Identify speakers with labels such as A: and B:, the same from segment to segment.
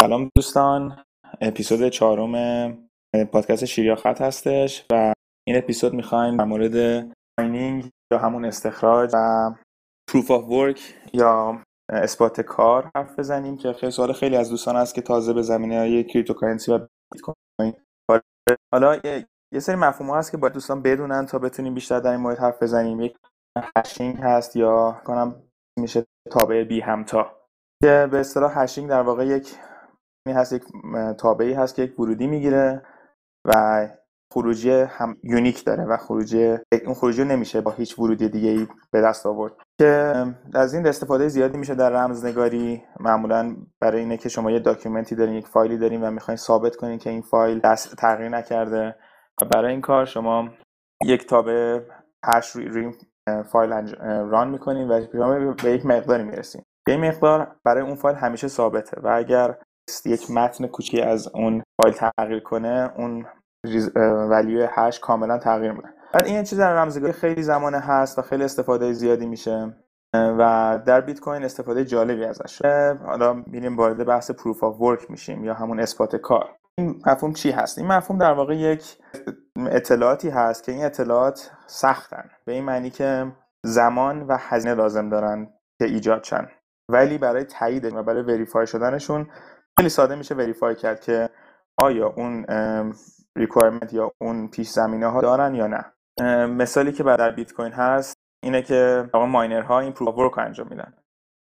A: سلام دوستان. اپیزود چهارم پادکست شیر یا خط هستش و این اپیزود می‌خوایم در مورد mining یا همون استخراج و proof of work یا اثبات کار حرف بزنیم که خیلی سوال خیلی از دوستان هست که تازه به زمینه های cryptocurrency و بیت کوین حالا یه سری مفهوم هست که باید دوستان بدونن تا بتونیم بیشتر در این مورد حرف بزنیم. یک hashing هست یا کنم میشه تابع بی همتا. که به اصطلاح hashing در واقع یک هست یک تابعی هست که یک ورودی می‌گیره و خروجی هم unique داره و خروجی اون خروجی نمیشه با هیچ ورودی دیگه ای به دست آورد. که از این استفاده زیادی میشه در رمزنگاری معمولا برای اینه که شما یه document ی دارین یک فایلی دارین و می‌خواین ثابت کنین که این فایل دست تغییر نکرده و برای این کار شما یک تابع hash روی فایل run می‌کنین و به یک مقداری می‌رسین. این مقدار برای اون فایل همیشه ثابته و اگر یک متن کوچکی از اون فایل تغییر کنه اون value hash کاملا تغییر می‌کنه. بعد این چیز در رمزنگاری خیلی زمانه هست و خیلی استفاده زیادی میشه. و در بیت کوین استفاده جالبی ازش. حالا میریم وارد بحث proof of work میشیم یا همون اثبات کار. این مفهوم چی هست؟ این مفهوم در واقع یک اطلاعاتی هست که این اطلاعات سختن. به این معنی که زمان و هزینه لازم دارن که ایجاد شن. ولی برای تایید و برای verify شدنشون خیلی ساده میشه verify کرد که آیا اون requirement یا اون پیش زمینه ها دارن یا نه. مثالی که در بیت کوین هست اینه که miner ها این proof work انجام میدن.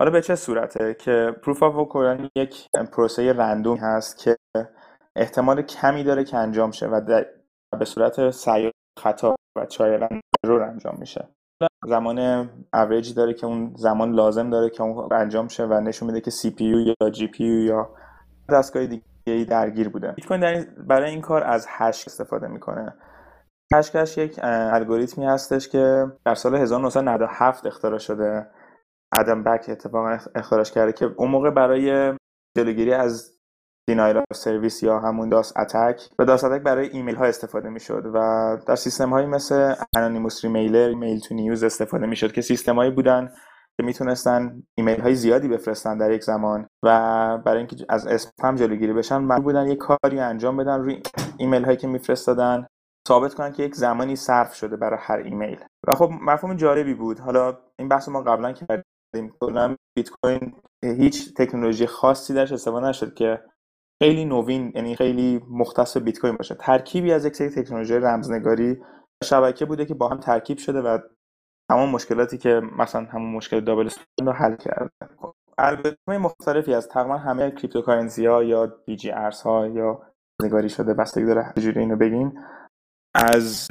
A: حالا به چه صورته که proof of work یک پروسه random هست که احتمال کمی داره که انجام شه و به صورت سعی خطا و trial and error انجام میشه. زمان اوریج داره که اون زمان لازم داره که اون انجام شه و نشون میده که CPU یا GPU یا دستگاه دیگه درگیر بوده. بیت کوین برای این کار از hash استفاده می‌کنه. hash یک الگوریتمی هستش که در سال 1997 اختراع شده. Adam Back اتفاقا اختراعش کرده که اون موقع برای جلوگیری از denial of service یا همون DoS attack و DoS attack برای ایمیل ها استفاده می‌شد و در سیستم هایی مثل anonymous remailer mail to news استفاده می‌شد که سیستم هایی بودن که می‌تونستن ایمیل های زیادی بفرستن در یک زمان و برای اینکه از اسپم جلوگیری بشن مجبور بودن یک کاری انجام بدن روی ایمیل هایی که میفرستادن ثابت کنن که یک زمانی صرف شده برای هر ایمیل. و خب مفهوم جالبی بود. حالا این بحث ما قبلا کردیم. کلا بیت کوین هیچ تکنولوژی خاصی درش استفاده نشد که خیلی نوین یعنی خیلی مختص بیت کوین باشه. ترکیبی از یک سری تکنولوژی رمزنگاری شبکه بوده که با هم ترکیب شده و تمام مشکلاتی که مثلا همون مشکل double رو حل کرده الگوریتم مختلفی از تقریبا همه cryptocurrency ها یا جی ارز ها یا نگاری شده بستگی داره چجوری اینو بگیم از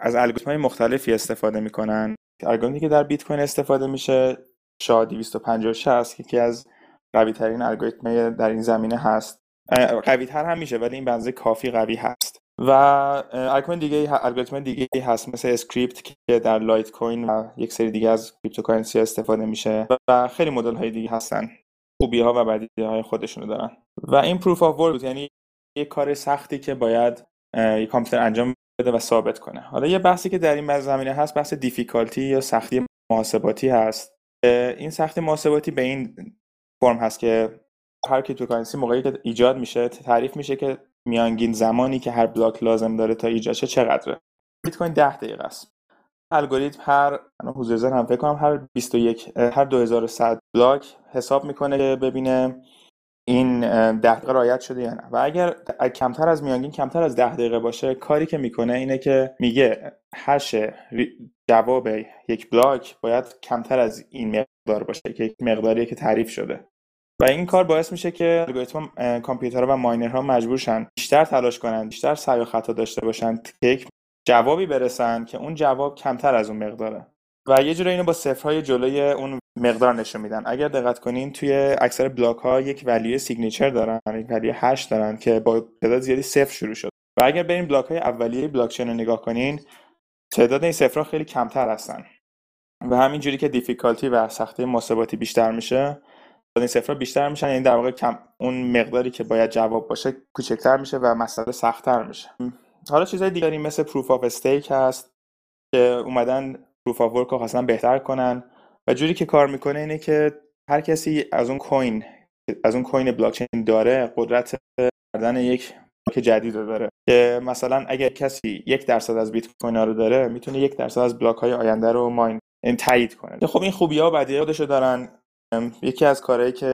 A: از الگوریتم های مختلفی استفاده می‌کنن. الگوریتمی که در بیت کوین استفاده میشه SHA 256 هست که یکی از قوی ترین الگوریتم در این زمینه هست. قوی تر هم میشه ولی این به اندازه کافی قوی هست. و الگوریتم دیگه الگوریتم دیگه هست مثل scrypt که در لایت کوین و یک سری دیگه از cryptocurrency استفاده میشه و خیلی مدل های دیگه هستن خوبی ها و بدی های خودشونو دارن. و این proof of work یعنی یک کار سختی که باید یک کامپیوتر انجام بده و ثابت کنه. حالا یه بحثی که در این زمینه هست بحث difficulty یا سختی محاسباتی هست. این سختی محاسباتی به این فرم هست که هر cryptocurrency موقعی که ایجاد میشه تعریف میشه که میانگین زمانی که هر بلاک لازم داره تا ایجاد شه چقدره؟ بیت کوین 10 دقیقه است. الگوریتم هر حضور هم فکر کنم هر 21 هر 2100 بلاک حساب می‌کنه که ببینه این 10 دقیقه رعایت شده یا نه. و اگر کمتر از میانگین کمتر از 10 دقیقه باشه کاری که می‌کنه اینه که میگه هش جواب یک بلاک باید کمتر از این مقدار باشه که یک مقداریه که تعریف شده. و این کار باعث میشه که الگوریتم کامپیوترها و ماینرها مجبور شن بیشتر تلاش کنن بیشتر سعی و خطا داشته باشن یک جوابی برسن که اون جواب کمتر از اون مقداره. و یه جوری اینو با صفرهای جلوی اون مقدار نشون میدن. اگر دقت کنین توی اکثر بلاک ها یک value signature دارن یک value hash دارن که با تعداد زیادی صفر شروع شد. و اگر بریم بلاک های اولیه بلاک رو نگاه کنین تعداد این صفرها خیلی کمتر هستن. و همین جوری که difficulty و سختی محاسباتی بیشتر میشه این صفرها بیشتر میشن یعنی در واقع کم اون مقداری که باید جواب باشه کوچکتر میشه و مسئله سختتر میشه. حالا چیزهای دیگری مثل proof of stake هست که اومدن proof of work رو بهتر کنن و جوری که کار می‌کنه اینه که هر کسی از اون coin از اون coin بلاک چین داره قدرت کردن یک بلاک جدید رو داره. که مثلا اگر کسی یک درصد از بیت کوین ها رو داره می‌تونه یک درصد از بلاک های آینده رو mine تایید کنه. خب این خوبی ها بدی خودشو دارن. یکی از کارهایی که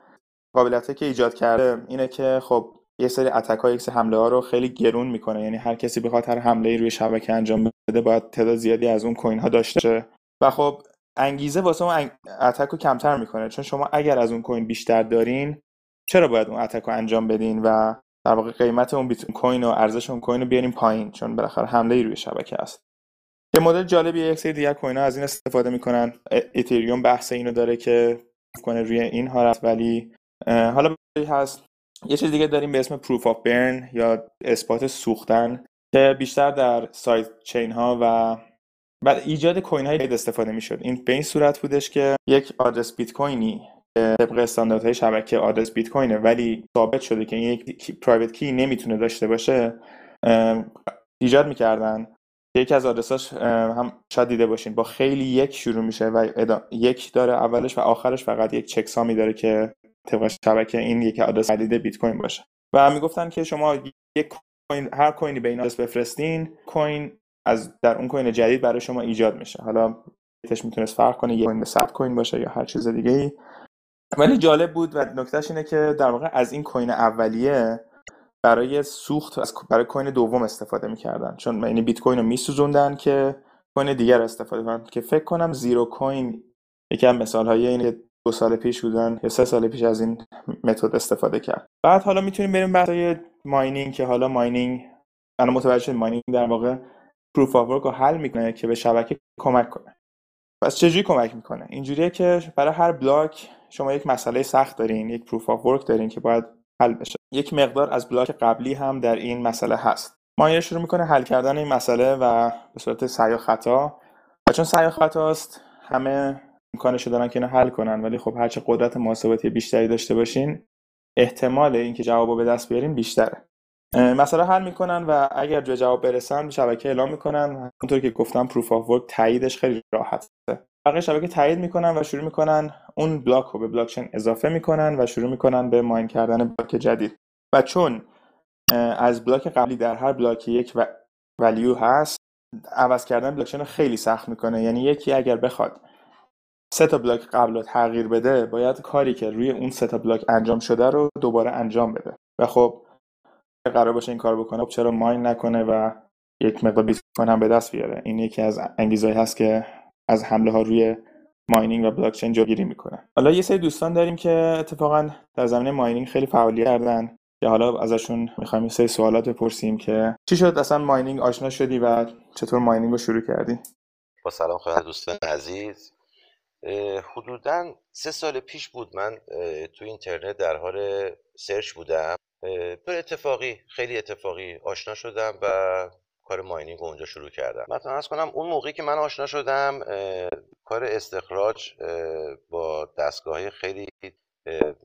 A: قابلیتی که ایجاد کرده اینه که خب یه سری attack ها یک سری حمله ها رو خیلی گرون می‌کنه. یعنی هر کسی بخواد هر حمله روی شبکه انجام بده باید تعداد زیادی از اون coin ها داشته باشه. و خب انگیزه واسه اون attack رو کمتر می‌کنه. چون شما اگر از اون coin بیشتر دارین چرا باید اون attack رو انجام بدین و در واقع قیمت اون بیت کوین و ارزش اون coin رو بیارین پایین؟ چون بالاخره حمله ای روی شبکه است. یه مدل جالبی یک سری دیگر coin ها از این استفاده می‌کنن. اتریوم بحث اینو داره که کنه روی این حالت. ولی حالا هست. یه چیز دیگه داریم به اسم proof of burn یا اثبات سوختن که بیشتر در سایت چین ها و بعد ایجاد کوین های استفاده می‌شد. این به این صورت بودش که یک آدرس بیت کوینی طبق استانداردهای شبکه آدرس بیت کوینه ولی ثابت شده که یک پرایوت کی نمی‌تونه داشته باشه ایجاد می‌کردن. یکی از آدرساش هم شاید دیده باشین. با خیلی یک شروع میشه و یک داره اولش و آخرش فقط یک چک سامی داره که طبق شبکه این یک آدرس جدید بیت کوین باشه. و می‌گفتن که شما یک کوین هر کوینی به این آدرس بفرستین کوین از در اون کوین جدید برای شما ایجاد میشه. حالا تش می‌تونست فرق کنه یک کوین به 100 کوین باشه یا هر چیز دیگه ای ولی جالب بود و نکتهش اینه که در واقع از این کوین اولیه برای سوخت برای کوین دوم استفاده می‌کردن. چون یعنی بیت کوین رو میسوزوندن که کوین دیگر استفاده کنن. که فکر کنم زیرو کوین از مثال های این دو سال پیش بودن یا سه سال پیش از این متد استفاده کرد. بعد حالا می‌تونیم بریم برای mining که حالا mining انا متوجه mining در واقع proof of رو حل می‌کنه که به شبکه کمک کنه. پس چجوری کمک می‌کنه؟ اینجوریه که برای هر بلاک شما یک مسئله سخت دارین یک proof of work دارین که باید حل بشه. یک مقدار از بلاک قبلی هم در این مسئله هست. miner شروع می‌کنه حل کردن این مسئله و به صورت سعی و خطا. و چون سعی و خطاست همه امکانش دارن که اینو حل کنن. ولی خب هرچه قدرت محاسباتی بیشتری داشته باشین احتمال اینکه جواب به دست بیارین بیشتره. مسئله حل می‌کنن و اگر به جواب برسن شبکه اعلام می‌کنن. اونطور که گفتم proof of work تاییدش خیلی راحته. بقیه شبکه تایید می‌کنن و شروع می‌کنن اون بلاک رو به بلاکچین اضافه می‌کنن و شروع می‌کنن به mine کردن بلاک جدید. و چون از بلاک قبلی در هر بلاک یک و value هست عوض کردن بلاکچین رو خیلی سخت می‌کنه. یعنی یکی اگر بخواد سه تا block قبل رو تغییر بده باید کاری که روی اون سه تا block انجام شده رو دوباره انجام بده. و خب قرار باشه این کار بکنه خب چرا mine نکنه و یک مقدار بیت کوین هم به دست بیاره؟ این یکی از انگیزهایی هست که از حمله ها روی mining و بلاک چین جلوگیری حالا یه سری دوستان داریم که اتفاقا در زمینه mining خیلی فعالیت کردن که حالا ازشون می‌خوایم سری سوالات بپرسیم که چی شد؟ اصلا mining آشنا شدی و چطور ماینینگ رو شروع کردی؟
B: با سلام خدمت دوستان عزیز. حدودا سه سال پیش بود من تو اینترنت در حال سرچ بودم. به اتفاقی خیلی اتفاقی آشنا شدم و کار ماینینگ اونجا شروع کردم. مثلا از کنم اون موقعی که من آشنا شدم کار استخراج با دستگاه خیلی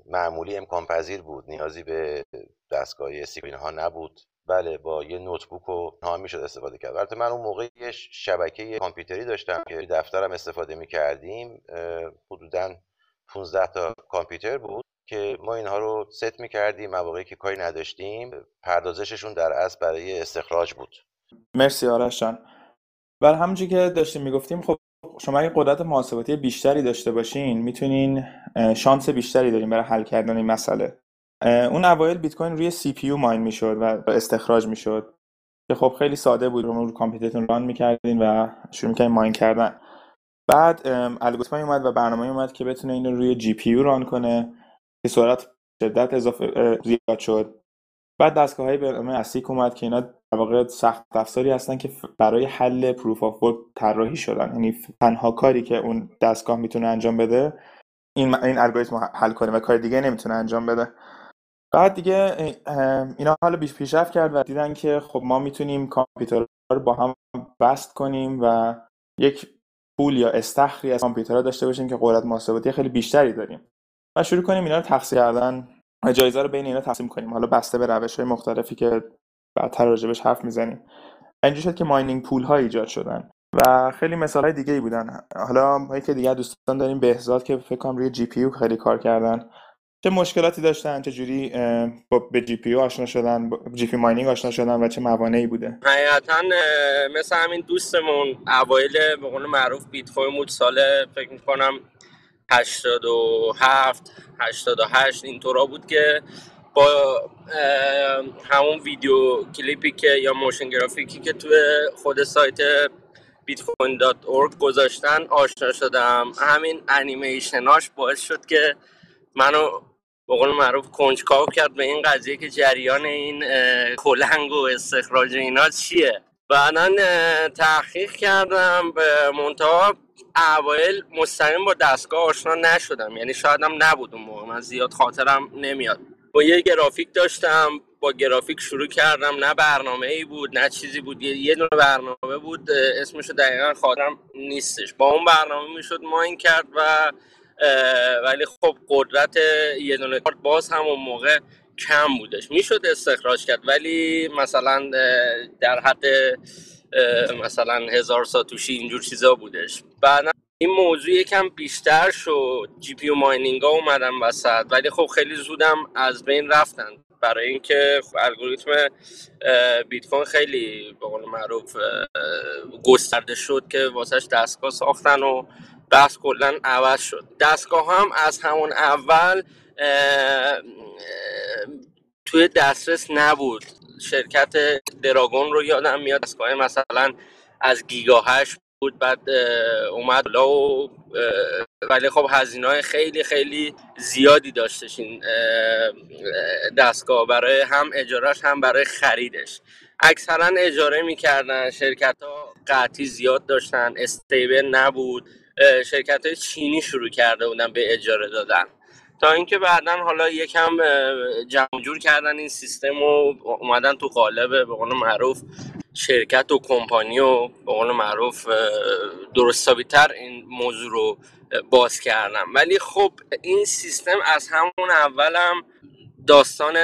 B: معمولی امکان پذیر بود. نیازی به دستگاه سیکوین ها نبود. بله با یه نوتبوک و ها می‌شد استفاده کرد. البته من اون موقع یه شبکه کامپیوتری داشتم که دفترم استفاده می‌کردیم. حدودا 15 تا کامپیوتر بود که ما اینها رو ست می‌کردیم. مواقعی که کاری نداشتیم پردازششون در اصل برای استخراج بود.
A: مرسی آرش جان. و همونجور که داشتیم می‌گفتیم خب شما اگه قدرت محاسباتی بیشتری داشته باشین می‌تونین شانس بیشتری دارین برای حل کردن این مسئله. اون اوایل بیت کوین روی CPU mine می‌شد و استخراج می‌شد که خب خیلی ساده بود رو کامپیوترتون run می‌کردین و شروع می‌کردین mine کردن. بعد الگوریتم اومد و برنامه اومد که بتونه اینو روی GPU run کنه که سرعت شدت اضافه زیاد شد. بعد دستگاه های به نام ASIC اومد که اینا در واقع سخت افزاری هستن که برای حل proof of work طراحی شدن. یعنی تنها کاری که اون دستگاه می‌تونه انجام بده این این الگوریتم حل کنه و کار دیگه نمی‌تونه انجام بده. بعد دیگه اینا حالا بیش پیشرفت کرد و دیدن که خب ما می‌تونیم کامپیوترها رو با هم بست کنیم و یک پول یا استخری از کامپیوترها داشته باشیم که قدرت محاسباتی خیلی بیشتری داریم. و شروع کنیم اینا رو تقسیم کردن. و جایزه رو بین اینا تقسیم کنیم حالا بسته به روش های مختلفی که بعدتر راجبش حرف می‌زنیم. اینجوری شد که ماینینگ پول ها ایجاد شدن و خیلی مثال های دیگه ای بودن. حالا ما که دیگه دوستان داریم بهزاد که فکر کنم روی جی پی خیلی کار کردن. چه مشکلاتی داشتن چه جوری به GPU آشنا شدن GPU mining آشنا شدن و چه موانعی بوده؟
C: حقیقتا مثل همین دوستمون اوایل به قول معروف بیت کوین بود سال فکر می‌کنم 87 88 اینطورا بود که با همون video clip ی که یا motion graphic ی که توی خود سایت bitcoin.org گذاشتن آشنا شدم. همین انیمیشناش باعث شد که منو به قول معروف کنجکاو کرد به این قضیه که جریان این کلنگ و استخراج اینا چیه. بعدا تحقیق کردم به منتها اوایل مستقیم با دستگاه آشنا نشدم. یعنی شایدم نبود اون موقع. من زیاد خاطرم نمیاد. با یه گرافیک داشتم با گرافیک شروع کردم. نه برنامه ای بود نه چیزی بود. یه دونه برنامه بود اسمشو دقیقا خاطرم نیستش. با اون برنامه می‌شد ماین کرد و ولی خب قدرت یه دونه کارت باز همون موقع کم بودش. می‌شد استخراج کرد ولی مثلا در حد مثلا هزار ساتوشی اینجور چیزا بودش. بعد این موضوع یکم بیشتر شد. جی پی ماینینگ ها اومدن وسط. ولی خب خیلی زودم از بین رفتن. برای اینکه الگوریتم بیت کوین خیلی به قول معروف گسترده شد که واسهش دستگاه ساختن و بحث کلا عوض شد. دستگاه هم از همون اول توی دسترس نبود. شرکت دراگون رو یادم میاد. دستگاه مثلا از گیگا هشت بود بعد اومد و ولی خب هزینه خیلی خیلی زیادی داشتش این دستگاه. برای هم اجارهش هم برای خریدش. اکثرا اجاره می‌کردن. شرکت ها قطعی زیاد داشتن. استیبل نبود. شرکت های چینی شروع کرده بودن به اجاره دادن. تا اینکه بعدا حالا یکم جمع جور کردن این سیستم و اومدن تو قالب به قول معروف شرکت و کمپانی و به قول معروف درست این موضوع رو باز کردم ولی خب این سیستم از همون اولم داستان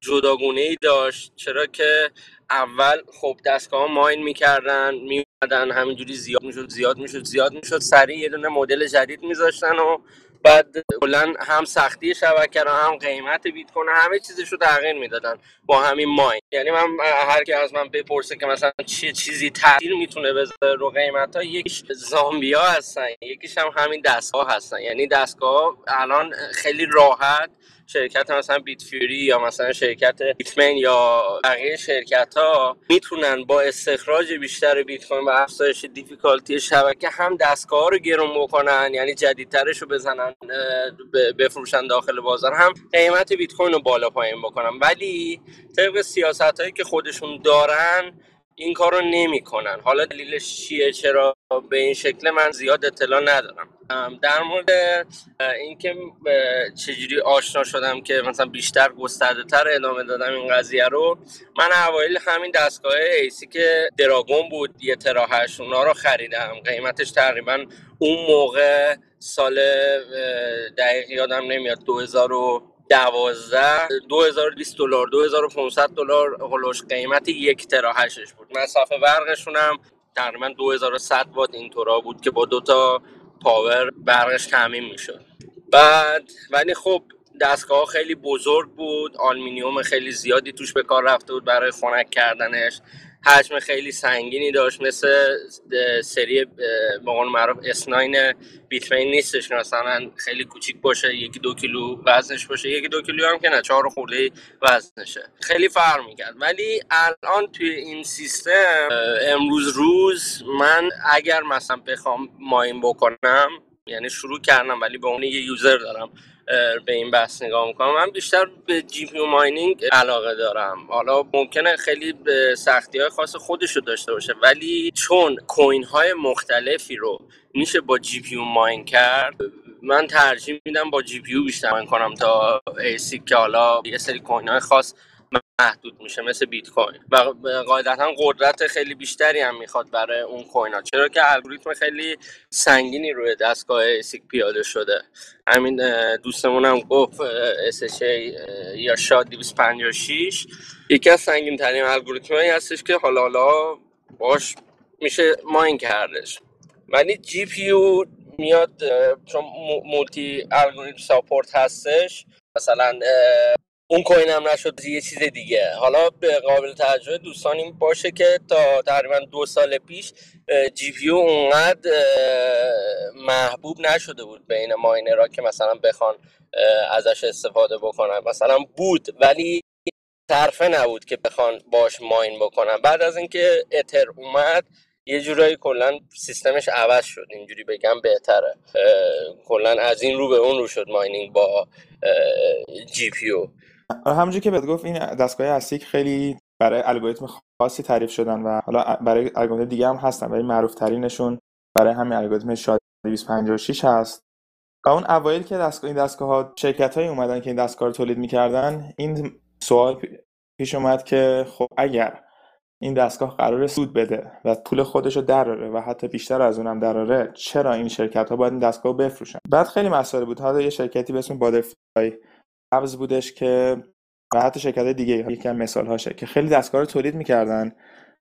C: جداگونه ای داشت. چرا که اول خب دستگاه ماین می‌کردن میمدن همینجوری زیاد می‌شد زیاد می‌شد زیاد می‌شد سریع یه دونه مدل جدید میذاشتن و بعد کلا هم سختی شبکه رو هم قیمت بیت کوین همه چیزش رو تغییر می‌دادن با همین ماین. یعنی من هر کی از من بپرسه که مثلا چه چیزی تاثیر می‌تونه بذاره رو قیمت ها یکیش زامبیا هستن یکیش هم همین دستگاه هستن. یعنی دستگاه الان خیلی راحت شرکت مثلا بیت فیوری یا مثلا شرکت بیتمن یا بقیه شرکت ها می‌تونن با استخراج بیشتر بیت کوین و افزایش دیفیکالتی شبکه هم دستگاه رو گرون بکنن یعنی جدیدترش رو بزنن بفروشن داخل بازار هم قیمت بیت کوین رو بالا پایین بکنن. ولی طبق سیاست هایی که خودشون دارن این کار رو نمی‌کنن. حالا دلیلش چیه؟ چرا به این شکل من زیاد اطلاع ندارم. در مورد اینکه چجوری آشنا شدم که مثلا بیشتر گسترده تر ادامه دادم این قضیه رو من اوایل همین دستگاه ایسی که دراگون بود یه تراهش اونا رو خریدم. قیمتش تقریبا اون موقع سال دقیق یادم نمیاد 2000 دوازده دو هزار دلار دو هزار دلار هلوش قیمت یک تراهشش بود. مسافه برقشون هم تقریبا 2100 وات اینطورا بود که با دوتا پاور برقش تعمین می‌شد. بعد ولی خب دستگاه خیلی بزرگ بود آلمینیوم خیلی زیادی توش به کار رفته بود برای خنک کردنش. حجم خیلی سنگینی داشت مثل سری به قول معروف S9 بیتمین نیستش مثلا خیلی کوچیک باشه یکی دو کیلو وزنش باشه یکی دو کیلو هم که نه چهار خورده وزنشه. خیلی فرق می‌کرد. ولی الان توی این سیستم امروز روز من اگر مثلا بخوام mine بکنم یعنی شروع کردم ولی به اون یه user دارم به این بحث نگاه می‌کنم. من بیشتر به GPU mining علاقه دارم. حالا ممکنه خیلی به سختی های خاص خودش رو داشته باشه ولی چون coin های مختلفی رو میشه با GPU mine کرد من ترجیح میدم با GPU بیشتر mine کنم تا ASIC که حالا یه سری coin های خاص محدود میشه مثل بیت کوین. و قاعدتا قدرت خیلی بیشتری هم می‌خواد برای اون coin ها چرا که الگوریتم خیلی سنگینی روی دستگاه ASIC پیاده شده. همین دوستمون هم گفت SHA یا SHA 256 یکی از سنگین ترین الگوریتم هایی هستش که حالا حالا باش میشه mine کردش. ولی GPU میاد چون multi algorithm support هستش. مثلا اون coin هم نشد یه چیز دیگه. حالا به قابل توجه دوستان این باشه که تا تقریبا دو سال پیش GPU اونقدر محبوب نشده بود بین miner ها که مثلا بخوان ازش استفاده بکنن. مثلا بود ولی صرفه نبود که بخوان باش ماین بکنن. بعد از اینکه اتر اومد یه جورایی کلا سیستمش عوض شد. اینجوری بگم بهتره. کلا از این رو به اون رو شد ماینینگ با جی پی
A: همونجوری که بهت گفت این دستگاه اسیک خیلی برای الگوریتم خاصی تعریف شدن و حالا برای الگوریتم دیگه هم هستن ولی معروف ترینشون برای همین الگوریتم شاد 256 هست. و اون اوایل که دستگاه این دستگاه ها شرکت های اومدن که این دستگاه رو تولید می‌کردن این سوال پیش اومد که خب اگر این دستگاه قرار سود بده و پول خودش رو دراره و حتی بیشتر از اونم دراره چرا این شرکت ها باید این دستگاه رو بفروشن؟ بعد خیلی مسائل بود. حالا یه شرکتی به اسم بادرفلای قبض بودش که و حتی شرکت دیگه یکی از مثال هاشه که خیلی دستگاه رو تولید می‌کردن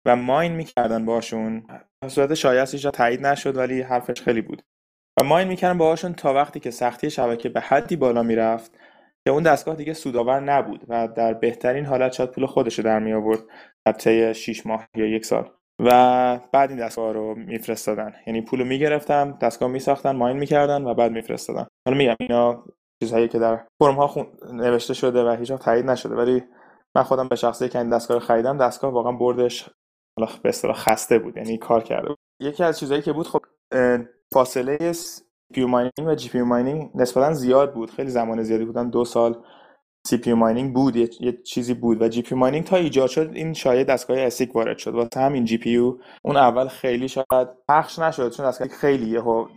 A: و ماین می‌کردن باشون صورت شایستش تایید نشد ولی حرفش خیلی بود. و ماین می‌کردن باهاشون تا وقتی که سختی شبکه به حدی بالا می‌رفت که اون دستگاه دیگه سودآور نبود و در بهترین حالت شاید پول خودش رو در می آورد در طی 6 ماه یا یک سال. و بعد این دستگاه رو میفرستادن. یعنی پول رو می‌گرفتم دستگاه میساختن ماین می‌کردن و بعد میفرستادن. حالا میگم اینا چیزهایی که در فرم ها خون... نوشته شده و هیچ تایید نشده. ولی من خودم به شخصی که این دستگاه رو خریدم دستگاه واقعا بردش به اصطلاح خسته بود یعنی کار کرده بود. یکی از چیزهایی که بود خب فاصله CPU mining و GPU mining نسبتا زیاد بود. خیلی زمان زیادی بودن دو سال CPU mining بود یه،, یه, چیزی بود. و GPU mining تا ایجاد شد این شاید دستگاه ASIC وارد شد. واسه همین GPU اون اول خیلی شاید پخش نشد چون دستگاه خیلی یهو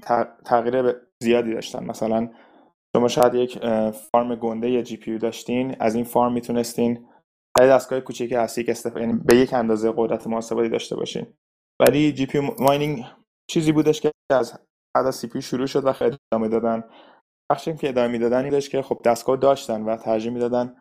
A: تغییر زیادی داشتن. مثلا شما شاید یک farm گنده یا GPU داشتین از این farm می‌تونستین برای دستگاه کوچیک ASIC استفاده یعنی به یک اندازه قدرت محاسباتی داشته باشین. ولی GPU mining چیزی بودش که از بعد از CPU شروع شد و خیلی ادامه دادن. بخشی که ادامه می‌دادن این داشت که خب دستگاه داشتن و ترجیح می‌دادن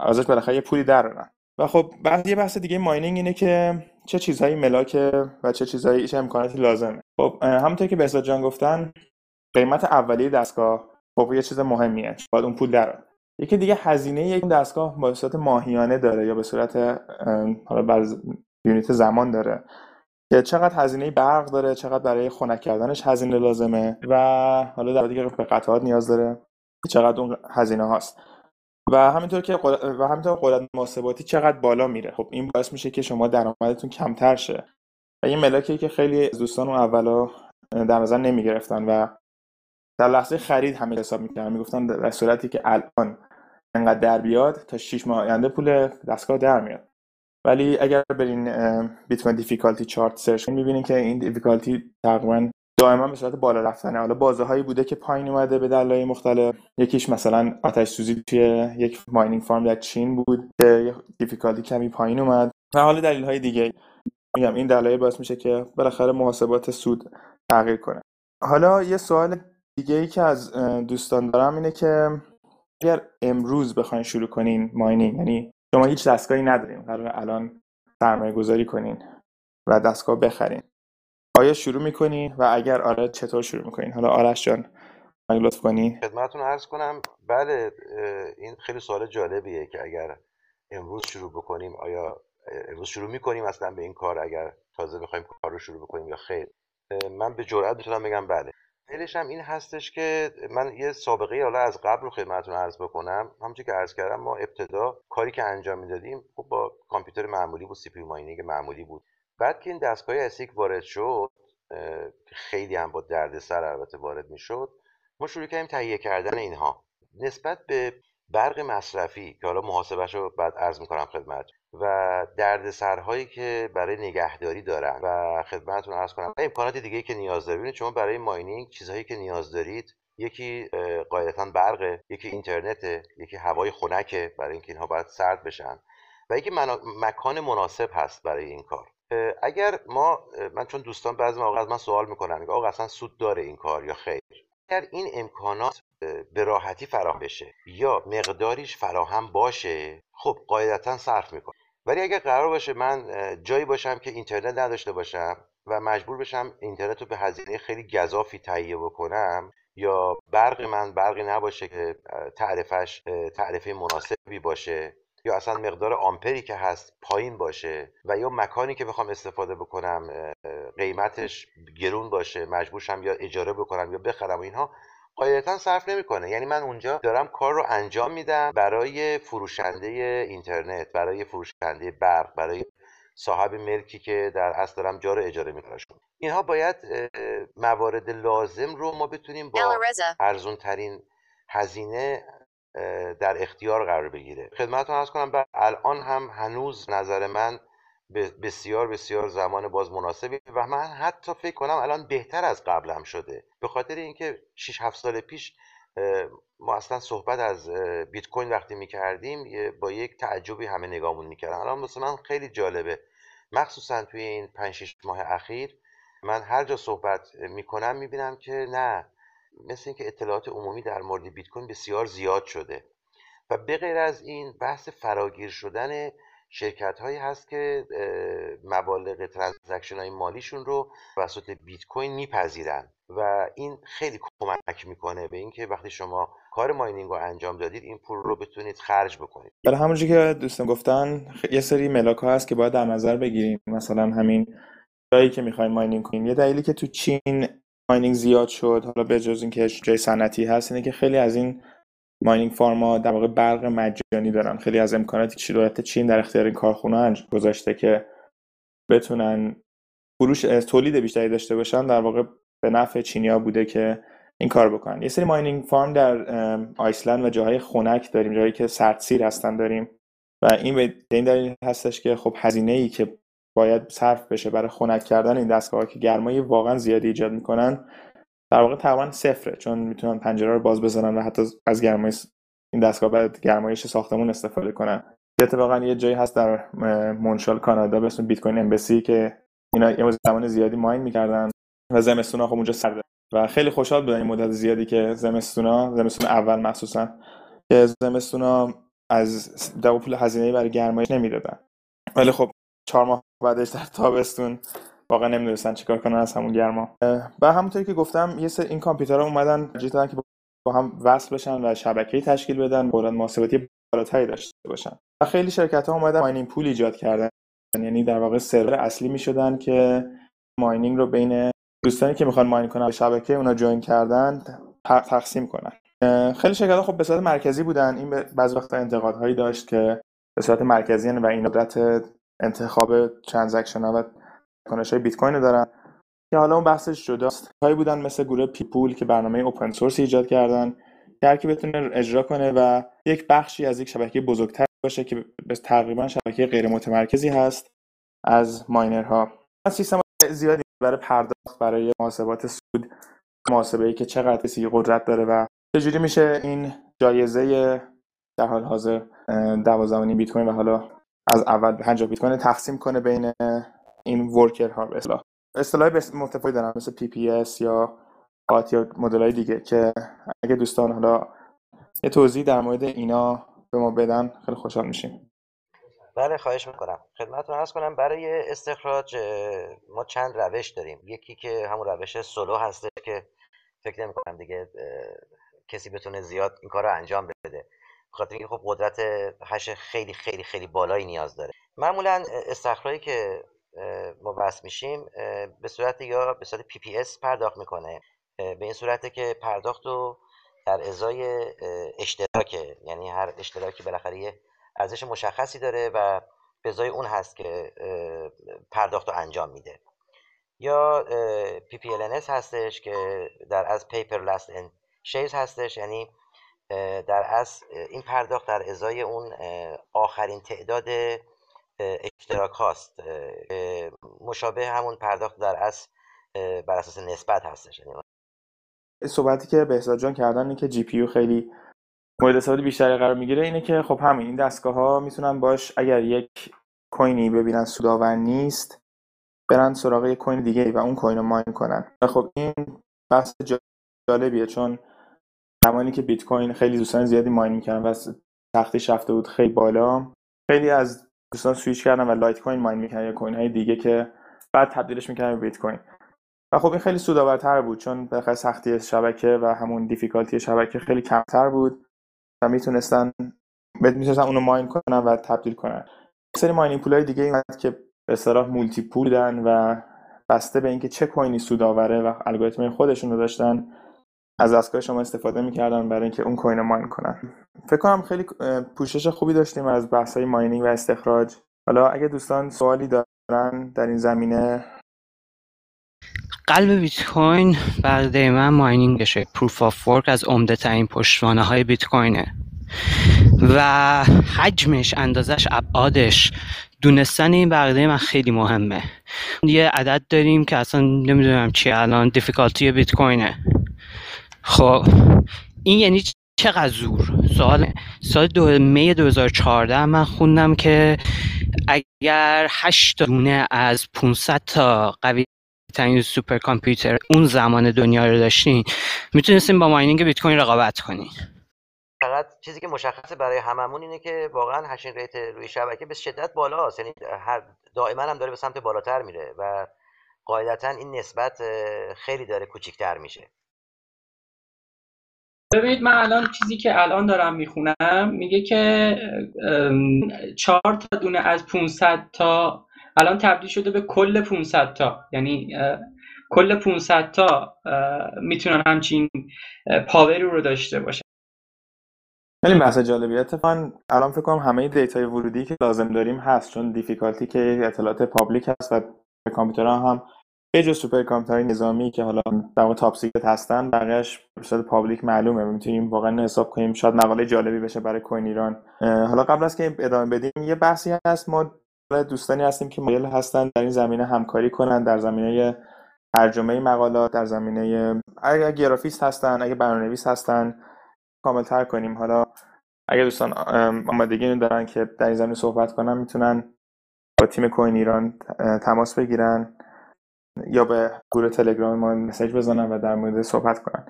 A: ازش بالاخره یه پولی درارن و خب بعد یه بحث دیگه mining اینه که چه چیزهایی ملاکه و چه چیزهایی چه امکاناتی لازمه. خب همونطور که بهزاد جان گفتن قیمت اولیه دستگاه خب یه چیز مهمیه. باید اون پول یکی دیگه هزینه یک دستگاه به صورت ماهیانه داره یا به صورت حالا بر یونیت زمان داره که چقدر هزینه برق داره چقدر برای خنک کردنش هزینه لازمه و حالا در دیگه به قطعات نیاز داره چقدر اون هزینه هاست. و همینطور که و همینطور قدرت محاسباتی چقدر بالا میره. خب این باعث میشه که شما درآمدتون کمتر شه. و این ملاکی که خیلی دوستان اون اولا در نظر نمی‌گرفتن و در لحظه خرید همه حساب می‌کردن. می‌گفتن در صورتی که الان انقدر در بیاد تا 6 ماه آینده پول دستگاه در میاد. ولی اگر برین bitcoin difficulty chart search می‌بینین که این difficulty تقریبا دائما به صورت بالا رفتنه. حالا بازه هایی بوده که پایین اومده به دلایل مختلف. یکیش مثلا آتش سوزی توی یک mining farm در چین بود که difficulty کمی پایین اومد. و حالا های دیگه میگم. این دلایل باعث میشه که بالاخره محاسبات سود تغییر کنه. حالا یه سوال دیگه ای که از دوستان دارم اینه که اگر امروز بخواین شروع کنین ماینینگ یعنی شما هیچ دستگاهی نداریم قرار الان سرمایه گذاری کنین و دستگاه بخرین. آیا شروع می‌کنین و اگر آره چطور شروع می‌کنین؟ حالا آرش جان لطف کنین
B: خدمتتون عرض کنم. بله این خیلی سوال جالبیه که اگر امروز شروع بکنیم آیا امروز شروع می‌کنیم اصلا به این کار؟ اگر تازه بخوایم کار رو شروع بکنیم یا خیر. من به جرئت می‌تونم بگم بله. دلیلش هم این هستش که من یه سابقه حالا از قبل رو خدمتتون عرض بکنم. همونطور که عرض کردم ما ابتدا کاری که انجام می‌دادیم خب با کامپیوتر معمولی بود سی پی ماینینگ معمولی بود. بعد که این دستگاه اسیک وارد شد خیلی هم با دردسر البته وارد می‌شد ما شروع کردیم تهیه کردن اینها. نسبت به برق مصرفی که حالا محاسبش رو بعد عرض می‌کنم خدمت و دردسرهایی که برای نگهداری دارن و خدمتتون عرض کنم. امکانات دیگه که نیاز دارید شما برای ماینینگ چیزهایی که نیاز دارید یکی قاعدتا برقه یکی اینترنته یکی هوای خنکه برای اینکه اینها باید سرد بشن و یکی مکان مناسب هست برای این کار. اگر ما من چون دوستان بعضی موقع از من سوال می‌کنن آقا اصلا سود داره این کار یا خیر؟ اگر این امکانات به راحتی فراهم بشه یا مقداریش فراهم باشه خب قاعدتا صرف می‌کنه. ولی اگر قرار باشه من جایی باشم که اینترنت نداشته باشم و مجبور بشم اینترنت رو به هزینه خیلی گذافی تهیه بکنم یا برق من برقی نباشه که تعرفش تعرفه مناسبی باشه یا اصلا مقدار آمپری که هست پایین باشه و یا مکانی که بخوام استفاده بکنم قیمتش گرون باشه مجبورشم یا اجاره بکنم یا بخرم و اینها قاعدتا صرف نمی‌کنه. یعنی من اونجا دارم کار رو انجام میدم برای فروشنده اینترنت برای فروشنده برق برای صاحب ملکی که در اصل دارم جا رو اجاره می‌کنم. اینها باید موارد لازم رو ما بتونیم با ارزون ترین هزینه در اختیار قرار بگیره. خدمتتون ارز کنم الان هم هنوز نظر من بسیار بسیار زمان باز مناسبی و من حتی فکر کنم الان بهتر از قبلم شده. به خاطر اینکه 6 7 سال پیش ما اصلا صحبت از بیت کوین وقتی می‌کردیم با یک تعجبی همه نگاهمون می‌کردن. الان مثل من خیلی جالبه. مخصوصا توی این 5 6 ماه اخیر من هر جا صحبت می‌کنم می‌بینم که نه مثل اینکه اطلاعات عمومی در مورد بیت کوین بسیار زیاد شده. و به غیر از این بحث فراگیر شدن شرکت هایی هست که مبالغ transaction های مالیشون رو توسط بیت کوین میپذیرن و این خیلی کمک می‌کنه به اینکه وقتی شما کار mining رو انجام دادید این پول رو بتونید خرج بکنید.
A: برای همونجوری که دوستان گفتن یه سری ملاک ها هست که باید در نظر بگیریم. مثلا همین جایی که می‌خوایم ماینینگ کنیم. یه دلیلی که تو چین ماینینگ زیاد شد حالا به جز اینکه جای صنعتی هست اینه که خیلی از این ماینینگ فارما در واقع برق مجانی دارن. خیلی از امکاناتی که دولت چین در اختیار این کارخونه گذاشته که بتونن فروش تولید بیشتری داشته باشن در واقع به نفع چینیا بوده که این کار بکنن. یه سری ماینینگ فارم در آیسلند و جاهای خنک داریم جایی که سردسیر هستن داریم. و این به این دلیل هستش که خب هزینه ای که باید صرف بشه برای خنک کردن این دستگاه که گرمای واقعا زیادی ایجاد می‌کنن در واقع تقریبا صفره چون می‌تونن پنجره رو باز بزنن و حتی از گرمای این دستگاه بعد گرمایش ساختمون استفاده کنن. اتفاقا یه جایی هست در مونشال کانادا به اسم بیت کوین امبسی که اینا یه زمان زیادی ماین می‌کردن و زمستونا خب اونجا سرده. و خیلی خوشحال بودن این مدت زیادی که زمستونا زمستون اول مخصوصا که زمستونا از دو پول هزینه برای گرمایش نمی‌دادن. ولی خب چهار ماه بعدش در تابستون واقعا نمی‌دونستن چیکار کنن از همون گرما. و همونطوری که گفتم یه سر این کامپیوترها اومدن دادن که با هم وصل بشن و شبکه‌ای تشکیل بدن قدرت محاسباتی بالاتری داشته باشن. و خیلی شرکت ها اومدن ماینینگ پول ایجاد کردن. یعنی در واقع سرور اصلی می‌شدن که mining رو بین دوستانی که می‌خوان mine کنن به شبکه اونا join کردن تقسیم کنن. خیلی شرکت ها خب به صورت مرکزی بودن. این بعضی وقتا انتقادهایی داشت که به صورت مرکزی و این قدرت انتخاب transaction ها و کنش های بیت کوین رو دارن. که حالا اون بحثش جداست. هایی بودن مثل گروه P2Pool که برنامه open source ایجاد کردن که بتونه اجرا کنه و یک بخشی از یک شبکه بزرگتر باشه که تقریبا شبکه غیر متمرکزی هست از ماینرها. سیستم زیادی برای پرداخت برای محاسبات سود محاسبه ای که چقدر کسی قدرت داره و چجوری میشه این جایزه در حال حاضر 12 بیت کوین و حالا از اول 50 بیت کوین تقسیم کنه بین این worker ها به اصطلاح. اصطلاح متفاوتی دارن مثل PPS یا قات یا مدل های دیگه که اگه دوستان حالا یه توضیح در مورد اینا به ما بدن خیلی خوشحال میشیم.
B: بله خواهش می‌کنم. خدمتتون عرض کنم برای استخراج ما چند روش داریم. یکی که همون روش سولو هسته که فکر نمی کنم دیگه کسی بتونه زیاد این کار رو انجام بده. خاطر اینکه خب قدرت hash خیلی خیلی خیلی بالایی نیاز داره. معمولا استخراجی که ما وصل میشیم به صورت یا به صورت PPS پرداخت می‌کنه. به این صورته که پرداخت رو در ازای اشتراکه یعنی هر اشتراکی بالاخره یه ارزش مشخصی داره و به ازای اون هست که پرداخت رو انجام میده. یا PPLNS هستش که در از پیپر لاست ان شیرز هستش یعنی در از این پرداخت در ازای اون آخرین تعداد اشتراک هاست مشابه همون پرداخت در از بر اساس نسبت هستش. یعنی
A: صحبتی که بهزاد جان کردن اینه که جی پی خیلی مورد استفاده بیشتری قرار می‌گیره اینه که خب همین این دستگاه ها می‌تونن باش اگر یک کوینی ببینن سودآور نیست برن سراغ یک کوین دیگه و اون کوین رو ماین کنن. خب این بحث جالبیه چون زمانی که بیت کوین خیلی دوستان زیادی ماین می‌کردن و تختیش رفته بود خیلی بالا خیلی از دوستان سویچ کردن و لایت کوین mine می‌کردن یا coin های دیگه که بعد تبدیلش می‌کردن به بیت کوین. و خب این خیلی سودآورتر بود چون بخاطر سختی شبکه و همون difficulty شبکه خیلی کمتر بود و می‌تونستن می‌تونستن اونو mine کنن و تبدیل کنن. سری mining pool ای دیگه این که به اصطلاح multi pool دن و بسته به اینکه چه کوینی سودآوره و الگوریتم خودشون رو داشتن از دستگاه شما استفاده می‌کردن برای اینکه اون coin mine کنن. فکر کنم خیلی پوشش خوبی داشتیم از بحث های mining و استخراج. حالا اگه دوستان سوالی دارن در این زمینه.
D: قلب بیت کوین بر من mining شه proof of work از عمده ترین پشتوانه های بیت کوینه و حجمش اندازش ابعادش دونستن این به عقیده من خیلی مهمه. یه عدد داریم که اصلا نمی‌دونم چی الان difficulty بیت کوینه خب این یعنی چقدر زور؟ سال سال دو می 2014 من خوندم که اگر 8 دونه از 500 تا قوی ترین سوپر کامپیوتر اون زمان دنیا رو داشتین می‌تونستیم با mining بیت کوین رقابت کنین.
B: فقط چیزی که مشخصه برای هممون اینه که واقعا hashing rate روی شبکه به شدت بالاست. یعنی هر دائما هم داره به سمت بالاتر میره و قاعدتا این نسبت خیلی داره کوچیکتر میشه.
E: ببینید من الان چیزی که الان دارم می‌خونم میگه که چهار تا دونه از 500 تا الان تبدیل شده به کل 500 تا. یعنی کل 500 تا می‌تونن همچین power ی رو داشته باشه
A: خیلی بحث جالبی اتفاقا الان فکر کنم همه data ی ورودی که لازم داریم هست چون difficulty که اطلاعات public هست و کامپیوترها هم به جز سوپر کامپیوترهای نظامی که حالا در top secret هستن بقیه‌اش به public معلومه. می‌تونیم واقعا حساب کنیم شاید مقاله جالبی بشه برای کوین ایران. حالا قبل از که ادامه بدیم یه بحثی هست. ما دوستانی هستیم که مایل هستن در این زمینه همکاری کنن در زمینه ترجمه مقالات در زمینه اگر گرافیست هستن اگه برنامه‌نویس هستن کاملتر کنیم. حالا اگه دوستان آمادگی دارن که در این زمینه صحبت کنن می‌تونن با تیم کوین ایران تماس بگیرن. یا به گروه تلگرام ما مسیج بزنن و در مورد صحبت کنن.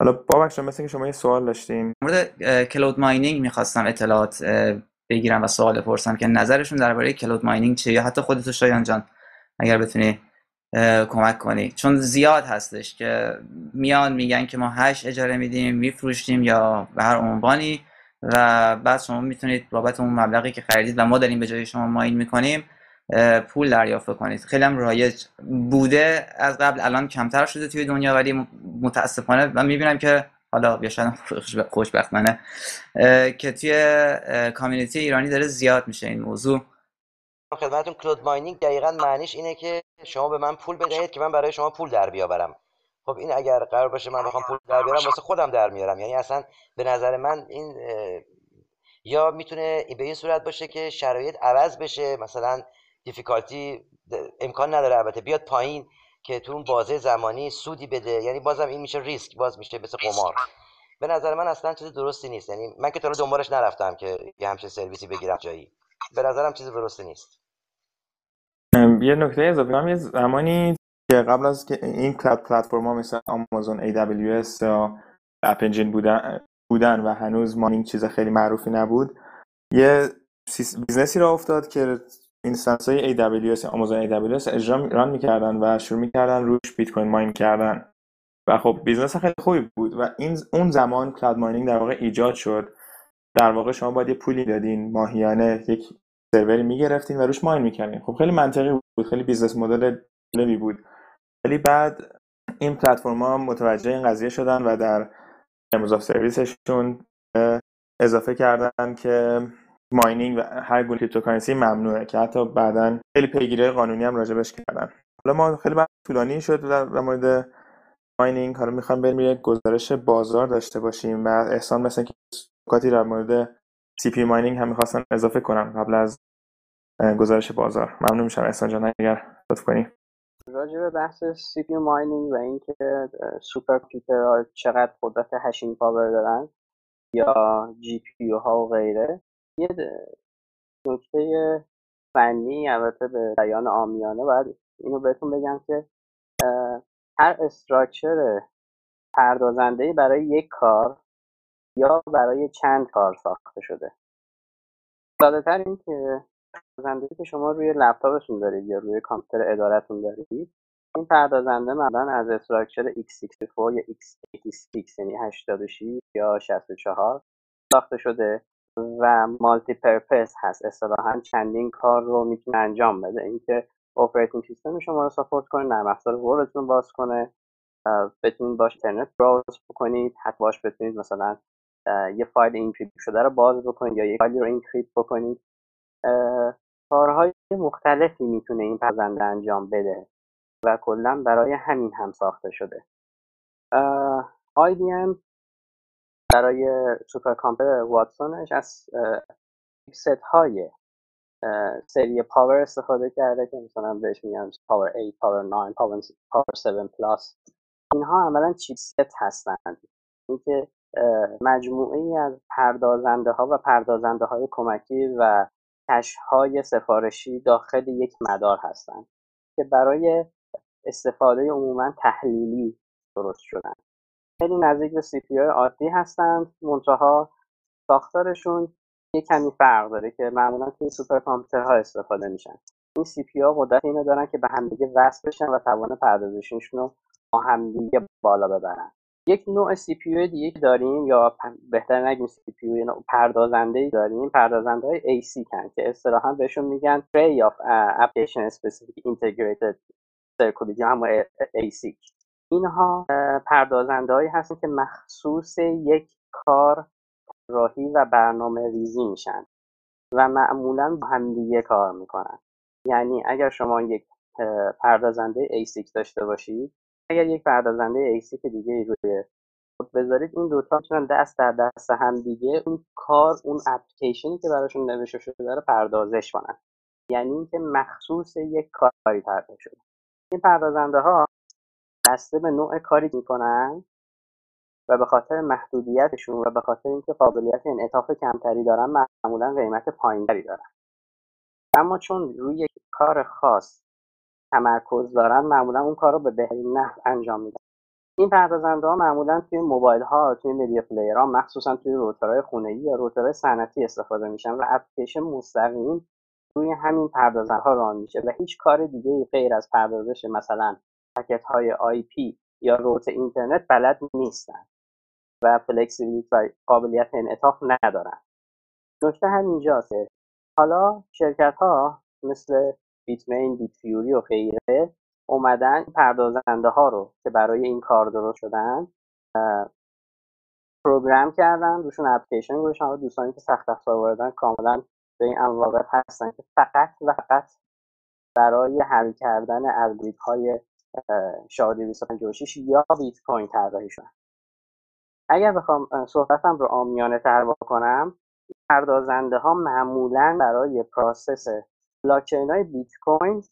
A: حالا بابک شما مثل که شما یه سوال داشتین.
F: مورد کلود ماینینگ می‌خواستم اطلاعات بگیرم و سوال بپرسم که نظرشون درباره کلود ماینینگ چیه یا حتی خودتو شایان جان اگر بتونی کمک کنی. چون زیاد هستش که میان میگن که ما هش اجاره میدیم میفروشیم یا به هر عنوانی و بعد شما می‌تونید بابت اون مبلغی که خریدید و ما داریم به جای شما ماین می‌کنیم پول دریافت کنید خیلی هم رایج بوده. از قبل الان کمتر شده توی دنیا ولی متاسفانه من می‌بینم که حالا یا شاید خوشبختانه که توی کامیونیتی ایرانی داره زیاد میشه این موضوع.
B: خدمتتون کلود ماینینگ دقیقا معنیش اینه که شما به من پول بدهید که من برای شما پول در بیاورم. خب این اگر قرار باشه من بخوام پول در بیارم واسه خودم در میارم. یعنی اصلا به نظر من این یا می‌تونه به این صورت باشه که شرایط عوض بشه. مثلا difficulty امکان نداره. البته بیاد پایین که تو اون بازه زمانی سودی بده. یعنی بازم این میشه ریسک باز میشه مثل قمار. به نظر من اصلا چیز درستی نیست. یعنی من که تا دنبالش نرفتم که یه همچین سرویسی بگیرم جایی. به نظرم چیز درستی نیست.
A: یه نکته اضافه کنم. یه زمانی که قبل از که این cloud platform ها مثل آمازون AWS یا App Engine بودن بودن و هنوز mining چیز خیلی معروفی نبود یه business ی راه افتاد که instance های AWS آمازون AWS اجرا run می‌کردن و شروع می‌کردن روش بیت کوین mine کردن. و خب business خیلی خوبی بود و این اون زمان cloud mining در واقع ایجاد شد. در واقع شما باید یه پولی دادین ماهیانه یک سروری می‌گرفتین و روش mine می‌کردین. خب خیلی منطقی بود خیلی business model جالبی بود. ولی بعد این پلتفرم ها متوجه این قضیه شدن و در terms of service شون اضافه کردن که mining و هر گونه cryptocurrency ممنوعه که حتی بعدا خیلی پیگیری قانونی هم راجبش کردن. حالا ما خیلی بعد طولانی شد در مورد mining حالا می‌خوام بریم یک گزارش بازار داشته باشیم و احسان مثل که در مورد CPU mining هم می‌خواستن اضافه کنم قبل از گزارش بازار. ممنون میشم احسان جان اگر لطف کنی.
G: راجع به بحث CPU mining و اینکه CPU ها چقدر قدرت hashing power دارن یا GPU ها و غیره یه نکته فنی البته به بیان عامیانه باید اینو بهتون بگم که هر structure پردازنده برای یک کار یا برای چند کار ساخته شده. ساده تر این که پردازنده که شما روی لپتاپتون دارید یا روی کامپیوتر ادارتون دارید این پردازنده معمولا از structure x64 یا x86 یعنی 86 یا 64 ساخته شده. و multi purpose هست. اصطلاحا چندین کار رو می‌تونه انجام بده. اینکه operating system شما رو support کنه نرم افزار Word تون باز کنه بتونید باش اینترنت browse بکنید حتی باش بتونید مثلا یه فایل encrypt شده رو باز بکنید یا یه فایلی رو encrypt بکنید. کارهای مختلفی می‌تونه این پردازنده انجام بده و کلا برای همین هم ساخته شده. IBM برای super computer واتسونش از ست های سری Power استفاده کرده که مثلا بهش میگن Power 8 Power 9 Power 7 plus. اینها عملا چیپست هستند اینکه مجموعه ای از پردازنده ها و پردازنده های کمکی و کش های سفارشی داخل یک مدار هستند که برای استفاده عموما تحلیلی درست شدن. خیلی نزدیک به سی پی عادی هستند منتها ساختارشون یه کمی فرق داره که معمولا توی سوپر کامپیوترها استفاده میشن. این CPU قدرت اینو دارن که به همدیگه وصل بشن و توان پردازششون رو با همدیگه بالا ببرن. یک نوع CPU دیگه که داریم یا بهتر بگیم CPU پردازنده ای داریم. پردازنده های ASIC ان که اصطلاحا بهشون میگن Tray of Application Specific Integrated Circuit یا همون ASIC اینها پردازنده هایی هستن که مخصوص یک کار طراحی و برنامه ریزی میشن و معمولا با همدیگه کار می‌کنن. یعنی اگر شما یک پردازنده ASIC داشته باشید اگر یک پردازنده ASIC دیگه روی بذارید این دوتا می‌تونن دست در دست هم دیگه اون کار اون اپلیکیشنی که براشون نوشته شده رو پردازش کنن. یعنی اینکه مخصوص یک کاری پرداز شده. این پردازنده ها بسته به نوع کاری می‌کنن و به خاطر محدودیتشون و به خاطر اینکه قابلیت انعطاف کمتری دارن معمولا قیمت پایینتری دارن. اما چون روی کار خاص تمرکز دارن معمولا اون کار رو به بهترین نحو انجام میدن. این پردازنده ها معمولا توی موبایل ها توی media player ها مخصوصا توی router های خونه یا router های صنعتی استفاده میشن و اپلیکیشن مستقیم روی همین پردازنده ها run میشه و هیچ کار دیگه غیر از پردازش مثلا packet های IP یا route اینترنت بلد نیستن و flexibility و قابلیت انعطاف ندارن. نکته همینجاست حالا شرکت ها مثل بیتمین بیت فیوری و غیره اومدن پردازنده ها رو که برای این کار درست شدن پروگرام کردن روشون اپلیکیشن گذاشتن. دوستانی که سخت افزار واردن کاملا به این امر هستن که فقط و فقط برای حل کردن الگوریتم های شادی 256 یا بیت کوین طراحی شدن اگر بخوام صحبتم رو عامیانه تر بکنم پردازنده ها معمولا برای process blockchain های بیت کوین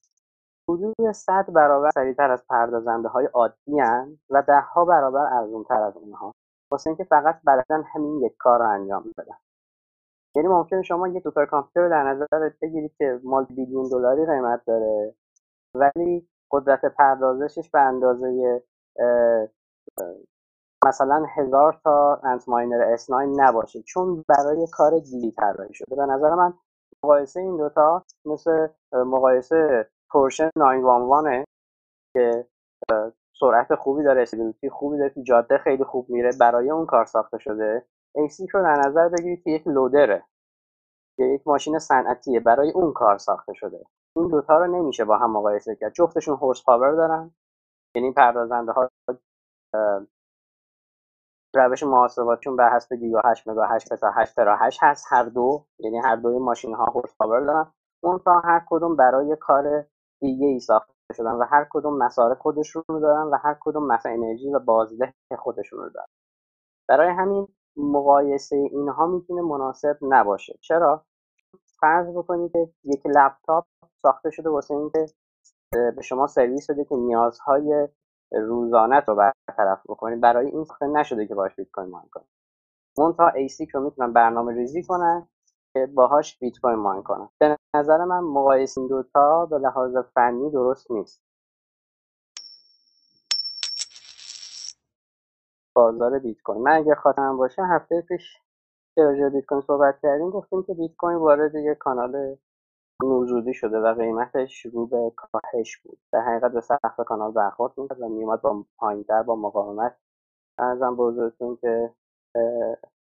G: حدود 100 برابر سریعتر از پردازنده های عادی ان و ده ها برابر ارزون تر از اونها. واسه اینکه فقط بلدن همین یک کار رو انجام بدن. یعنی ممکنه شما یک super computer در نظر بگیرید که multi billion دلاری قیمت داره ولی قدرت پردازشش به اندازه مثلا هزار تا انت ماینر S9 نباشه چون برای کار دیگه طراحی شده. به نظر من مقایسه این دوتا مثل مقایسه پورشه 911 که سرعت خوبی داره استیبیلیتی خوبی داره تو جاده خیلی خوب میره برای اون کار ساخته شده. AC رو در نظر بگیرید که یک لودره که یک ماشین صنعتیه برای اون کار ساخته شده. این دوتا رو نمیشه با هم مقایسه کرد. جفتشون هورس پاور دارن. یعنی پردازنده ها روش محاسباتشون بر حسب گیگا 8 مگا 8 تا 8 ترا 8 هست. هر دو یعنی هر دوی ماشین ها هورس پاور دارن. اون تا هر کدوم برای کار دیگه ای ساخته شدن و هر کدوم مسار خودشون رو دارن و هر کدوم مصرف انرژی و بازده خودشون رو دارن. برای همین مقایسه اینها می‌تونه مناسب نباشه. چرا؟ فرض بکنید که یک لپتاپ ساخته شده واسه اینکه به شما سرویس بده که نیازهای روزانت رو برطرف بکنید. برای این ساخته نشده که باش بیت کوین mine کنید. اما ASIC رو می‌تونن برنامه ریزی کنن که باهاش بیت کوین mine کنن. به نظر من مقایسه این دوتا به لحاظ فنی درست نیست. بازار بیت کوین. من اگه خاطرم باشه هفته پیش که بیت کوین صحبت کردیم گفتیم که بیت کوین وارد یک کانال نوزودی شده و قیمتش رو به کاهش بود. در حقیقت به سقف کانال برخورد می‌کرد و میومد با پایینتر با مقاومت. ارزم بزرگتون که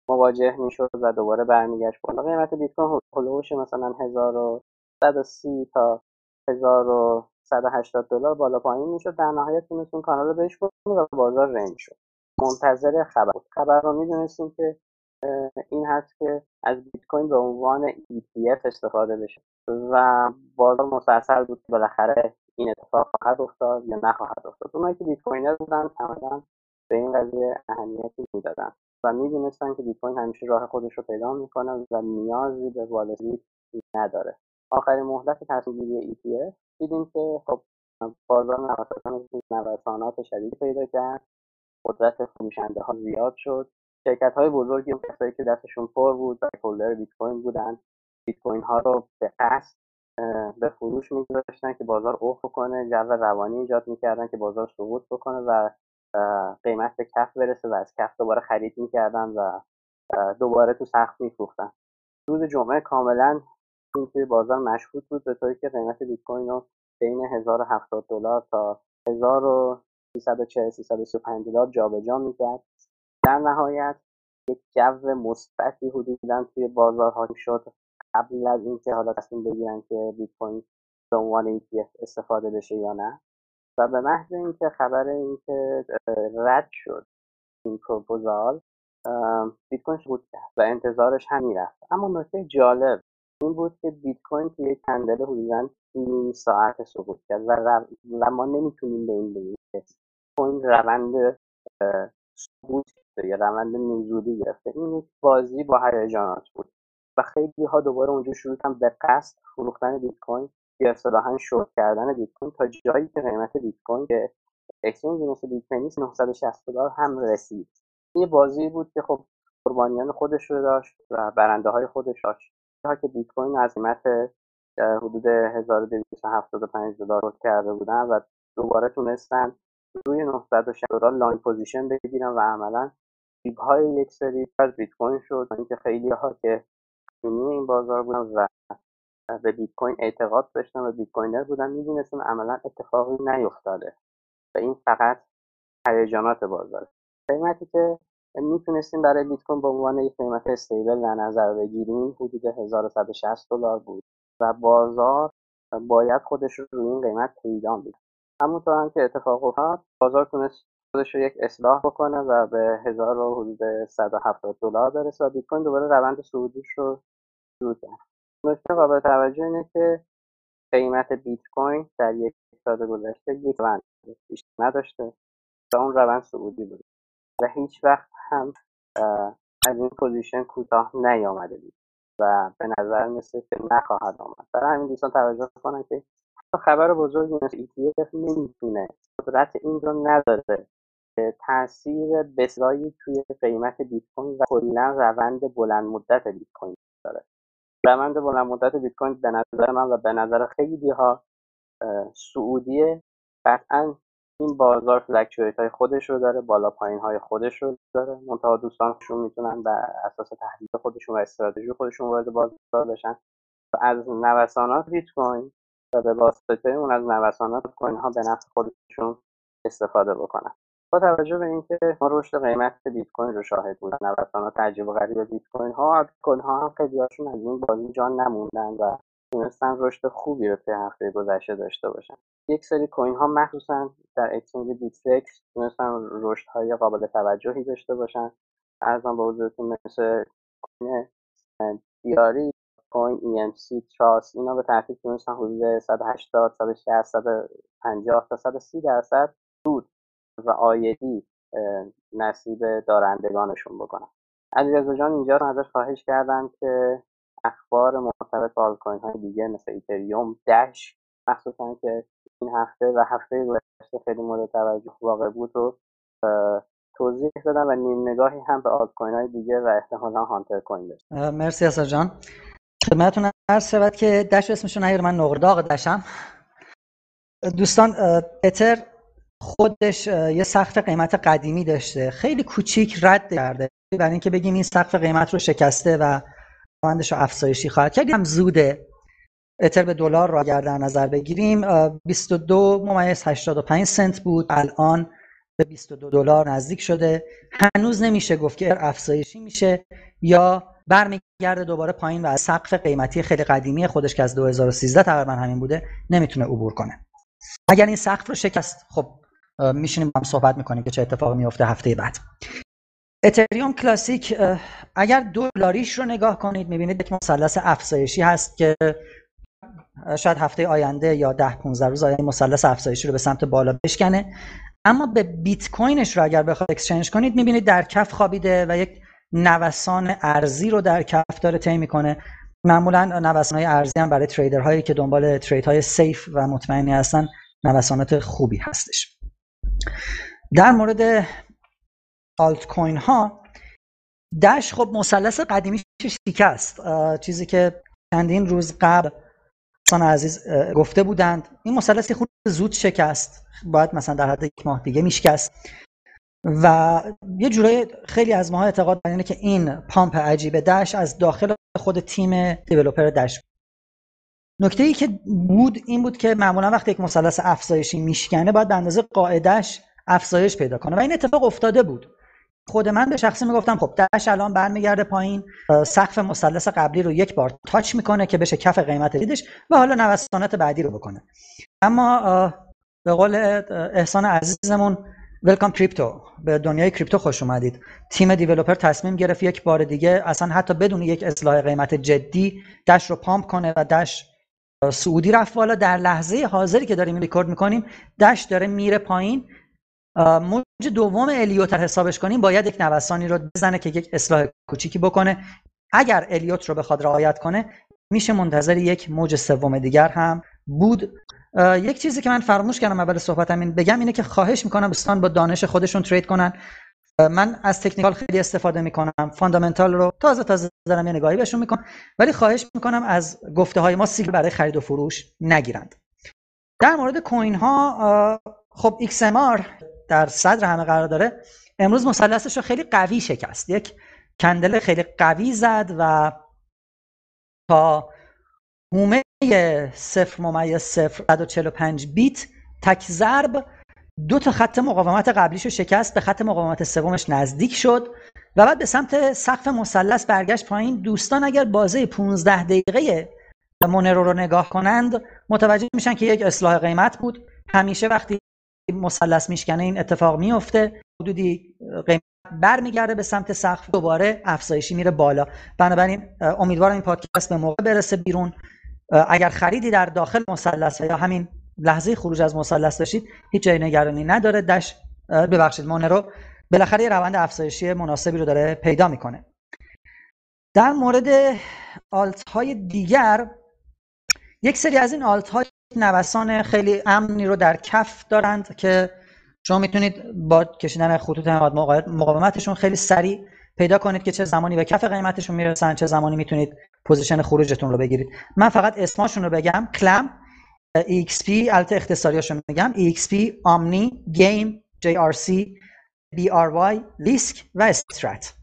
G: مواجه می‌شد و دوباره برمیگشت بالا. قیمت بیت کوین هلوش مثلا 1130 تا 1180 دلار بالا پایین می‌شد. در نهایت تونست اون کانال رو بهش و بازار رنج شد. منتظر خبر بود. خبر رو می‌دونستیم که این هست که از بیت کوین به عنوان ETF استفاده بشه و بازار مسلسل بود که بالاخره این اتفاق خواهد افتاد یا نخواهد افتاد. اونایی که بیت کوینر بودن تماما به این قضیه اهمیتی می‌دادن و می‌دونستن که بیت کوین همیشه راه خودش رو پیدا می‌کنه و نیازی به والدی نداره. آخرین مهلت تصمیم گیری ETF دیدیم که خب بازار نوسانات شدید پیدا کرد قدرت فروشنده ها زیاد شد شرکت های بزرگی اون کسایی که دستشون پر بود و کلر بیت کوین بودن بیت کوین ها رو به قصد به فروش میگذاشتن که بازار افت کنه جو روانی ایجاد می‌کردن که بازار سقوط بکنه و قیمت به کف برسه و از کف دوباره خرید می‌کردن و دوباره تو سخت میفروختن. روز جمعه کاملا این توی بازار مشهود بود به طوری که قیمت بیت کوین رو بین 1070 دلار تا 1340 335 دلار جابجا می‌کرد. در نهایت یک جو مثبتی حدودا توی بازارها شد. قبل از اینکه حالا تصمیم بگیرن که بیت کوین به عنوان ETF استفاده بشه یا نه و به محض اینکه خبر اینکه رد شد این پروپوزال بیت کوین کرد و انتظارش هم می‌رفت اما نکته جالب این بود که بیت کوین توی کندل حدودا نیم ساعت سقوط کرد و, و ما نمی‌تونیم به این بگیم که کوین روند سقوط یا روند نزولی گرفته. این یک بازی با هیجانات بود. و خیلی ها دوباره اونجا شروع کردن به قصد فروختن بیت کوین یا اصطلاحا شورت کردن بیت کوین تا جایی که قیمت بیت کوین که اکسچنج مثل بیت کوین 960 دلار هم رسید. این بازی بود که خب قربانیان خودش رو داشت و برنده های خودش داشت. تا که بیت کوین از قیمت حدود 1275 دلار کرده بودن و دوباره تونستن روی 960 دلار long position بگیرن و عملا dip های یک سری از بیت کوین شد اینکه خیلی ها که این بازار بودن و به بیت کوین اعتقاد داشتن و bitcoiner بودن می‌دونستن عملا اتفاقی نیفتاده و این فقط هیجانات بازار قیمتی که می‌تونستیم برای بیت کوین به عنوان یک قیمت استیبل در نظر بگیریم حدود 1160 دلار بود و بازار باید خودش رو روی این قیمت پیدا میده همونطور هم که اتفاق افتاد بازار تونست خودش رو یک اصلاح بکنه و به هزار و حدود 170 دلار برسه و بیت کوین دوباره روند صعودیش رو شروع کرد. نکته قابل توجه اینه که قیمت بیت کوین در یک سال گذشته یک روند بیشتر نداشته و اون روند صعودی بود. و هیچ وقت هم از این position کوتاه نیامده بود و به نظر مثل که نخواهد آمد. برای همین دوستان توجه کنن که خبر بزرگی مثل ETF نمی‌تونه. قدرت این رو نداره. تاثیر بسیاری توی قیمت بیت کوین و کلا روند بلند مدت بیت کوین داره. روند بلند مدت بیت کوین به نظر من و به نظر خیلی ها سعودیه. قطعا این بازار فلکچویت های خودش رو داره بالا پایین های خودش رو داره. منتها دوستانشون می‌تونن بر اساس تحلیل خودشون و استراتژی خودشون وارد بازار بشن. و از نوسانات بیت کوین و به واسطه اون از نوسانات کوین ها به نفع خودشون استفاده بکنن. با توجه به اینکه ما رشد قیمت بیت کوین رو شاهد بودن نوسانات عجیب و غریب بیت کوین ها کوین ها هم خیلی هاشون از این بازی جان نموندن و تونستن رشد خوبی رو طی هفته گذشته داشته باشن. یک سری coin ها مخصوصا در exchange Bittrex تونستن رشد های قابل توجهی داشته باشن. عرضم به حضورتون مثل کوین دیاری کوین EMC تراست اینا به ترتیب تونستن حدود 180 160 150 تا 130 درصد سود عایدی نصیب دارندگانشون بکنن. علیرضا جان اینجا رو ازش خواهش کردم که اخبار مرتبط با کوین های دیگه مثل ایتریوم دش مخصوصا که این هفته و هفته گذشته خیلی مورد توجه واقع بود رو توضیح بدم و نیم نگاهی هم به آلت کوین های دیگه و احتمالا هانتر کوین
H: داشت مرسی اسا جان. خدمتتون عرض شود که دش اسمشون نگیر من نقرداغ دشم دوستان اتر خودش یه سقف قیمت قدیمی داشته خیلی کوچیک رد کرده. برای اینکه بگیم این سقف قیمت رو شکسته و روندش رو افزایشی خواهد کرد هم زوده. اتر به دلار رو اگر در نظر بگیریم 22 ممیز 85 سنت بود. الان به 22 دلار نزدیک شده. هنوز نمیشه گفت که افزایشی میشه یا برمیگرده دوباره پایین و از سقف قیمتی خیلی قدیمی خودش که از 2013 تقریبا همین بوده نمی‌تونه عبور کنه. اگر این سقف رو شکست خب میشینیم با هم صحبت می‌کنیم که چه اتفاقی میفته هفته بعد. اتریوم کلاسیک اگر دلاریش رو نگاه کنید می‌بینید یک مثلث افزایشی هست که شاید هفته آینده یا ده 15 روز آینده مثلث افزایشی رو به سمت بالا بشکنه. اما به بیت کوینش رو اگر بخواید اکسچنج کنید می‌بینید در کف خوابیده و یک نوسان ارزی رو در کف داره طی می‌کنه. معمولا نوسان های ارزی هم برای تریدر هایی که دنبال ترید های سیف و مطمئنی هستن نوسانات خوبی هستش. در مورد آلت کوین ها دش خب مثلث قدیمیش شکست. چیزی که چندین روز قبل دوستان عزیز گفته بودند این مثلث خود زود شکست باید مثلا در حد یک ماه دیگه میشکست. و یه جورایی خیلی از ماها اعتقاد بر اینه که این پامپ عجیب دش از داخل خود تیم دیولپر دش نکته ای که بود این بود که معمولا وقتی یک مثلث افزایشی میشکنه باید به اندازه قاعدش افزایش پیدا کنه. و این اتفاق افتاده بود. خود من به شخصی می‌گفتم خب دش الان برمیگرده پایین سقف مثلث قبلی رو یک بار تاچ می‌کنه که بشه کف قیمت دیدش و حالا نوسانات بعدی رو بکنه. اما به قول احسان عزیزمون ولکام کریپتو به دنیای کریپتو خوش اومدید. تیم دیولپر تصمیم گرفت یک بار دیگه اصلا حتی بدون یک اصلاح قیمت جدی دش رو پامپ کنه و دش صعودی رفت بالا. در لحظه حاضری که داریم ریکورد می‌کنیم دش داره میره پایین. موج دوم الیوت حسابش کنیم باید یک نوسانی رو بزنه که یک اصلاح کوچیکی بکنه. اگر الیوت رو بخواد رعایت کنه میشه منتظر یک موج سوم دیگر هم بود. یک چیزی که من فراموش کردم اول صحبتم این بگم اینه که خواهش می‌کنم دوستان با دانش خودشون trade کنن. من از technical خیلی استفاده می‌کنم. fundamental رو تازه تازه دارم یه نگاهی بهشون می‌کنم. ولی خواهش می‌کنم از گفته های ما سیگل برای خرید و فروش نگیرند. در مورد کوین ها خب XMR در صدر همه قرار داره. امروز مثلثش رو خیلی قوی شکست. یک کندل خیلی قوی زد و تا هومه صفر ممیز صفر پنج بیت تک ضرب دو تا خط مقاومت قبلیش رو شکست به خط مقاومت سومش نزدیک شد و بعد به سمت سقف مثلث برگشت پایین. دوستان اگر بازه 15 دقیقه مونرو رو نگاه کنند متوجه میشن که یک اصلاح قیمت بود. همیشه وقتی مثلث میشکنه این اتفاق میفته. حدودی قیمت برمیگرده به سمت سقف دوباره افزایشی میره بالا. بنابراین امیدوارم این پادکست به موقع برسه بیرون. اگر خریدی در داخل مثلث یا همین لحظه خروج از مثلث داشتید هیچ جای نگرانی نداره. دش ببخشید مونرو بالاخره روند افزایشی مناسبی رو داره پیدا می‌کنه. در مورد alt های دیگر یک سری از این alt های نوسان خیلی امنی رو در کف دارند که شما می‌تونید با کشیدن خطوط مقاومتشون خیلی سریع پیدا کنید که چه زمانی به کف قیمتشون می‌رسن چه زمانی می‌تونید position خروجتون رو بگیرید. من فقط اسماشون رو بگم کلم EXP البته اختصاریاشون میگم EXP آمنی گیم JRC BRY لیسک و استرات.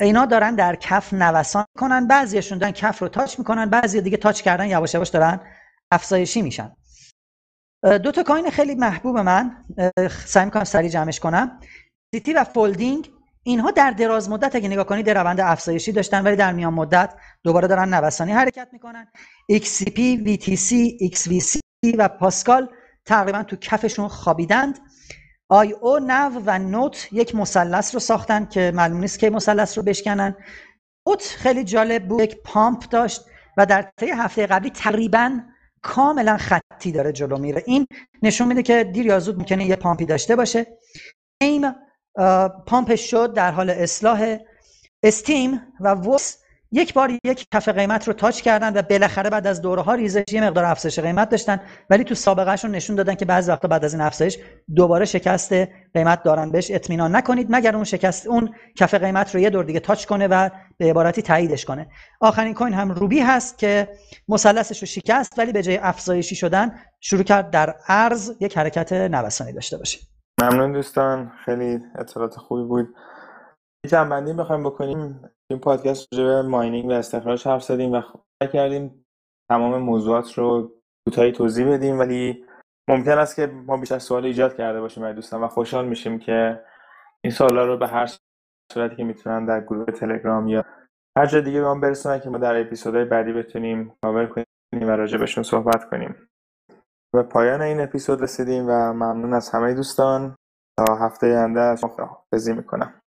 H: اینا دارن در کف نوسان کنن بعضیشون دارن کف رو touch می‌کنن بعضی دیگه touch کردن یواش یواش دارن افزایشی میشن. دو تا coin خیلی محبوب من سعی می‌کنم سریع جمعش کنم. سیتی و فولدینگ اینها در دراز مدت اگه نگاه کنید روند افزایشی داشتن ولی در میان مدت دوباره دارن نوسانی حرکت می‌کنن. XCP, VTC, XVC و پاسکال تقریبا تو کفشون خوابیدند. آی او نو و نوت یک مثلث رو ساختن که معلوم نیست که مثلث رو بشکنن. نوت خیلی جالب بود یک pump داشت و در طی هفته قبلی تقریبا کاملا خطی داره جلو میره. این نشون میده که دیر یا زود ممکنه یه pump ی داشته باشه. ایم پامپش شد در حال اصلاح استیم و وس یک بار یک کف قیمت رو تاچ کردن و بالاخره بعد از دوره ها ریزش یه مقدار افزایش قیمت داشتن. ولی تو سابقهشون نشون دادن که بعضی وقتا بعد از این افزایش دوباره شکست قیمت دارن. بهش اطمینان نکنید مگر اون شکست اون کف قیمت رو یه دور دیگه تاچ کنه و به عبارتی تاییدش کنه. آخرین کوین هم روبی هست که مثلثش رو شکست ولی به جای افزایشی شدن شروع کرد در ارز یک حرکت نوسانی داشته باشه.
A: ممنون دوستان. خیلی اطلاعات خوبی بود. جنبندی بخوایم بکنیم. این پادکست راجع به ماینینگ و استخراج حرف زدیم و کردیم تمام موضوعات رو کوتاهی توضیح بدیم ولی ممکن است که ما بیشتر سوال ایجاد کرده باشیم برای دوستان و خوشحال میشیم که این سوالا رو به هر صورتی که می‌تونن در گروه تلگرام یا هر جا دیگه به ما برسونن که ما در اپیزودهای بعدی بتونیم کاور کنیم و راجع بهشون صحبت کنیم. به پایان این اپیزود رسیدیم و ممنون از همه دوستان. تا هفته آینده از می‌کنم.